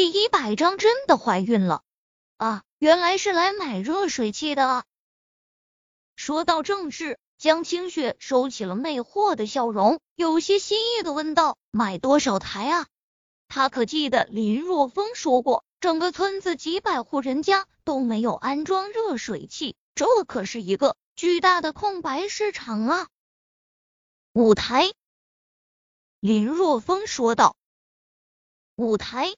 第一百章真的怀孕了啊！原来是来买热水器的！说到正事，江清雪收起了魅惑的笑容，有些心意的问道：“买多少台啊？”他可记得林若风说过，整个村子几百户人家都没有安装热水器，这可是一个巨大的空白市场啊！五台，林若风说道。五台。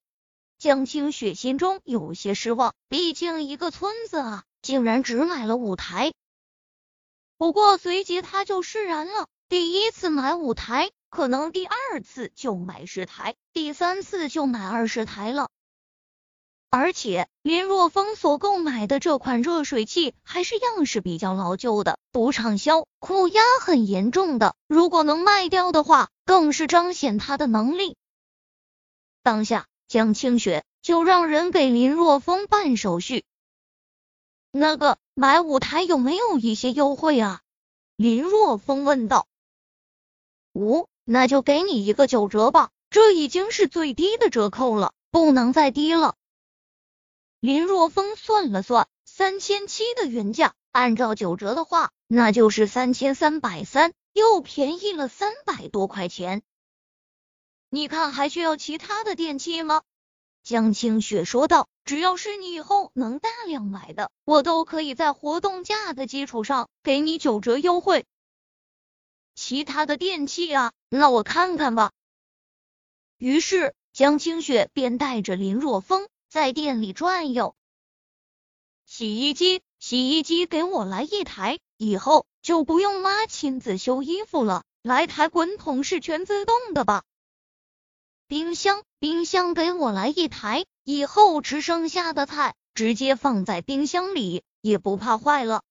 江清雪心中有些失望，毕竟一个村子啊，竟然只买了五台。不过随即他就释然了，第一次买五台，可能第二次就买十台，第三次就买二十台了。而且林若风所购买的这款热水器还是样式比较老旧的，不畅销，库压很严重的。如果能卖掉的话，更是彰显他的能力。当下。江清雪就让人给林若风办手续。那个买舞台有没有一些优惠啊？林若风问道。五，那就给你一个九折吧，这已经是最低的折扣了，不能再低了。林若风算了算，三千七的原价，按照九折的话，那就是三千三百三，又便宜了三百多块钱。你看还需要其他的电器吗？江清雪说道：“只要是你以后能大量买的，我都可以在活动价的基础上给你九折优惠。其他的电器啊，那我看看吧。”于是江清雪便带着林若风在店里转悠。洗衣机，洗衣机给我来一台，以后就不用妈亲自修衣服了，来台滚筒式全自动的吧。冰箱，冰箱给我来一台，以后吃剩下的菜直接放在冰箱里，也不怕坏了。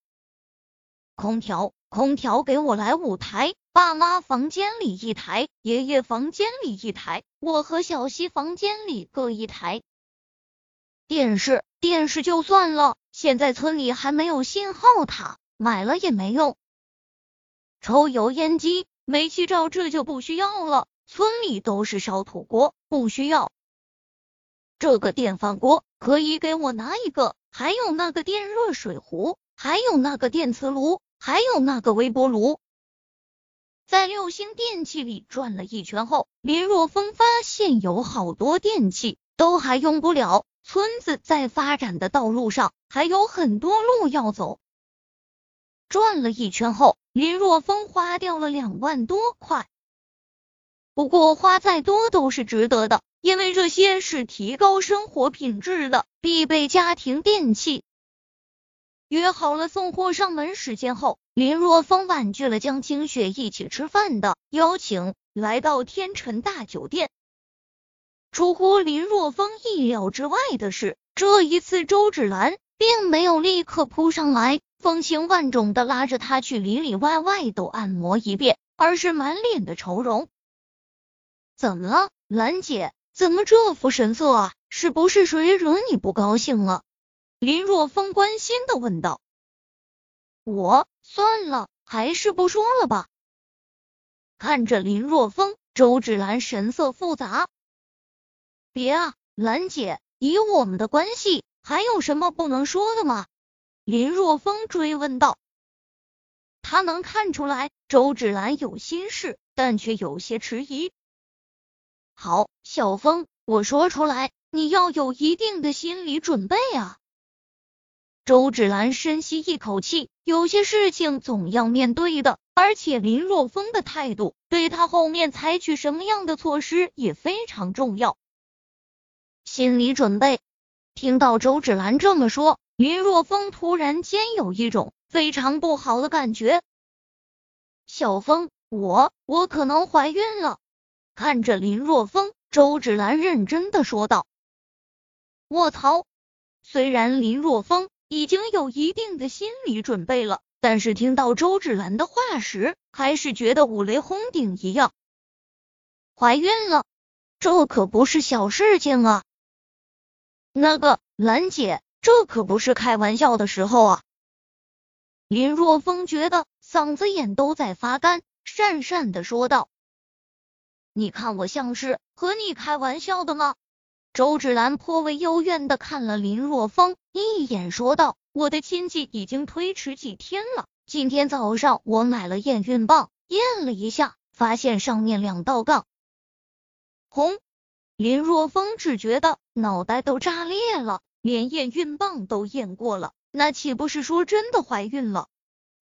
空调，空调给我来五台，爸妈房间里一台，爷爷房间里一台，我和小西房间里各一台。电视，电视就算了，现在村里还没有信号塔，买了也没用。抽油烟机，煤气灶这就不需要了。村里都是烧土锅，不需要这个电饭锅，可以给我拿一个。还有那个电热水壶，还有那个电磁炉，还有那个微波炉。在六星电器里转了一圈后，林若风发现有好多电器都还用不了，村子在发展的道路上还有很多路要走。转了一圈后，林若风花掉了两万多块。不过花再多都是值得的，因为这些是提高生活品质的必备家庭电器。约好了送货上门时间后，林若风婉拒了江清雪一起吃饭的邀请，来到天辰大酒店。出乎林若风意料之外的是，这一次周芷兰并没有立刻扑上来，风情万种的拉着他去里里外外都按摩一遍，而是满脸的愁容。怎么了，兰姐？怎么这副神色啊？是不是谁惹你不高兴了？林若风关心的问道。我算了，还是不说了吧。看着林若风，周芷兰神色复杂。别啊，兰姐，以我们的关系，还有什么不能说的吗？林若风追问道。他能看出来周芷兰有心事，但却有些迟疑。好，小峰，我说出来，你要有一定的心理准备啊。周芷兰深吸一口气，有些事情总要面对的，而且林若风的态度，对他后面采取什么样的措施也非常重要。心理准备。听到周芷兰这么说，林若风突然间有一种非常不好的感觉。小峰，我我可能怀孕了。看着林若风，周芷兰认真的说道：“卧槽！”虽然林若风已经有一定的心理准备了，但是听到周芷兰的话时，还是觉得五雷轰顶一样。怀孕了，这可不是小事情啊！那个兰姐，这可不是开玩笑的时候啊！林若风觉得嗓子眼都在发干，讪讪的说道。你看我像是和你开玩笑的吗？周芷兰颇为幽怨的看了林若风一眼，说道：“我的亲戚已经推迟几天了。今天早上我买了验孕棒，验了一下，发现上面两道杠。”红，林若风只觉得脑袋都炸裂了，连验孕棒都验过了，那岂不是说真的怀孕了？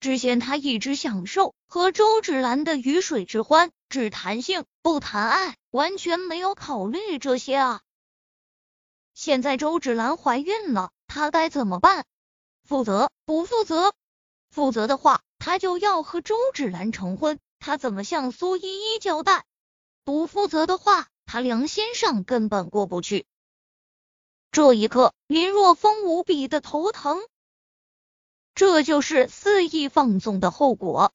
之前他一直享受和周芷兰的鱼水之欢，只谈性不谈爱，完全没有考虑这些啊。现在周芷兰怀孕了，他该怎么办？负责不负责？负责的话，他就要和周芷兰成婚，他怎么向苏依依交代？不负责的话，他良心上根本过不去。这一刻，林若风无比的头疼。这就是肆意放纵的后果。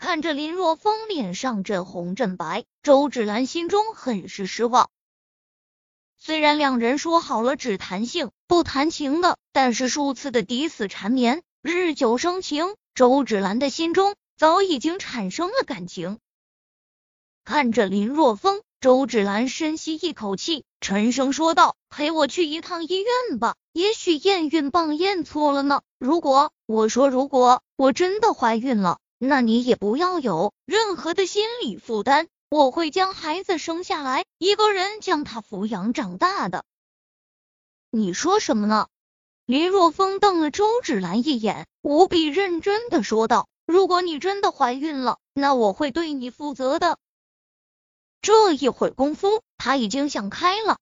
看着林若风脸上阵红阵白，周芷兰心中很是失望。虽然两人说好了只谈性不谈情的，但是数次的抵死缠绵，日久生情，周芷兰的心中早已经产生了感情。看着林若风，周芷兰深吸一口气，沉声说道：“陪我去一趟医院吧，也许验孕棒验错了呢。如果我说如果我真的怀孕了，那你也不要有任何的心理负担，我会将孩子生下来，一个人将他抚养长大的。”你说什么呢？林若风瞪了周芷兰一眼，无比认真的说道：“如果你真的怀孕了，那我会对你负责的。”这一会功夫，他已经想开了。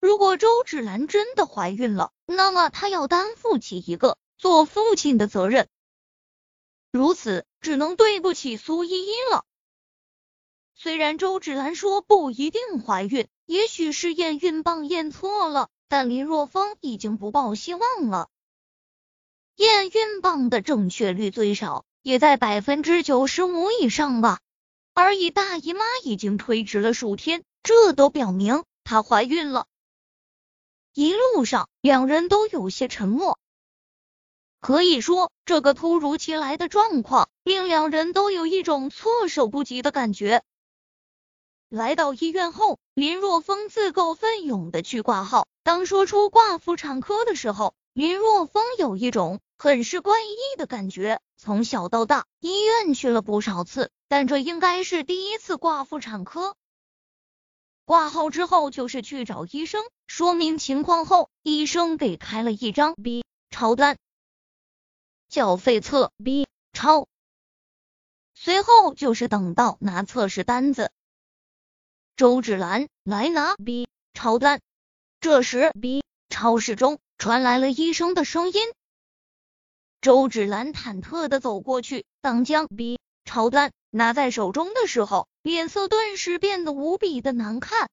如果周芷兰真的怀孕了，那么他要担负起一个做父亲的责任。如此，只能对不起苏依依了。虽然周芷兰说不一定怀孕，也许是验孕棒验错了，但林若风已经不抱希望了。验孕棒的正确率最少也在百分之九十五以上吧。而已大姨妈已经推迟了数天，这都表明她怀孕了。一路上，两人都有些沉默。可以说，这个突如其来的状况令两人都有一种措手不及的感觉。来到医院后，林若风自告奋勇的去挂号。当说出挂妇产科的时候，林若风有一种很是怪异的感觉。从小到大，医院去了不少次。但这应该是第一次挂妇产科。挂号之后就是去找医生说明情况后，医生给开了一张 B 超单，缴费册 B 超。随后就是等到拿测试单子。周芷兰来拿 B 超单。这时 B 超室中传来了医生的声音。周芷兰忐忑的走过去，当将 B 超单。拿在手中的时候，脸色顿时变得无比的难看。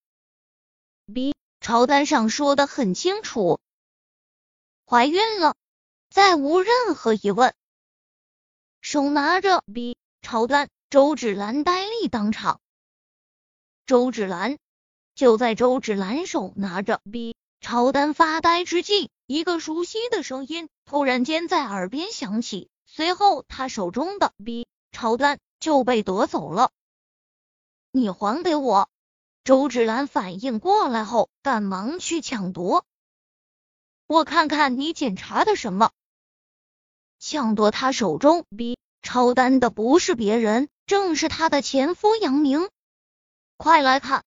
B 超单上说的很清楚，怀孕了，再无任何疑问。手拿着 B 超单，周芷兰呆立当场。周芷兰就在周芷兰手拿着 B 超单发呆之际，一个熟悉的声音突然间在耳边响起，随后他手中的 B 超单。就被夺走了，你还给我！周芷兰反应过来后，赶忙去抢夺。我看看你检查的什么？抢夺他手中 B 超单的不是别人，正是他的前夫杨明。快来看，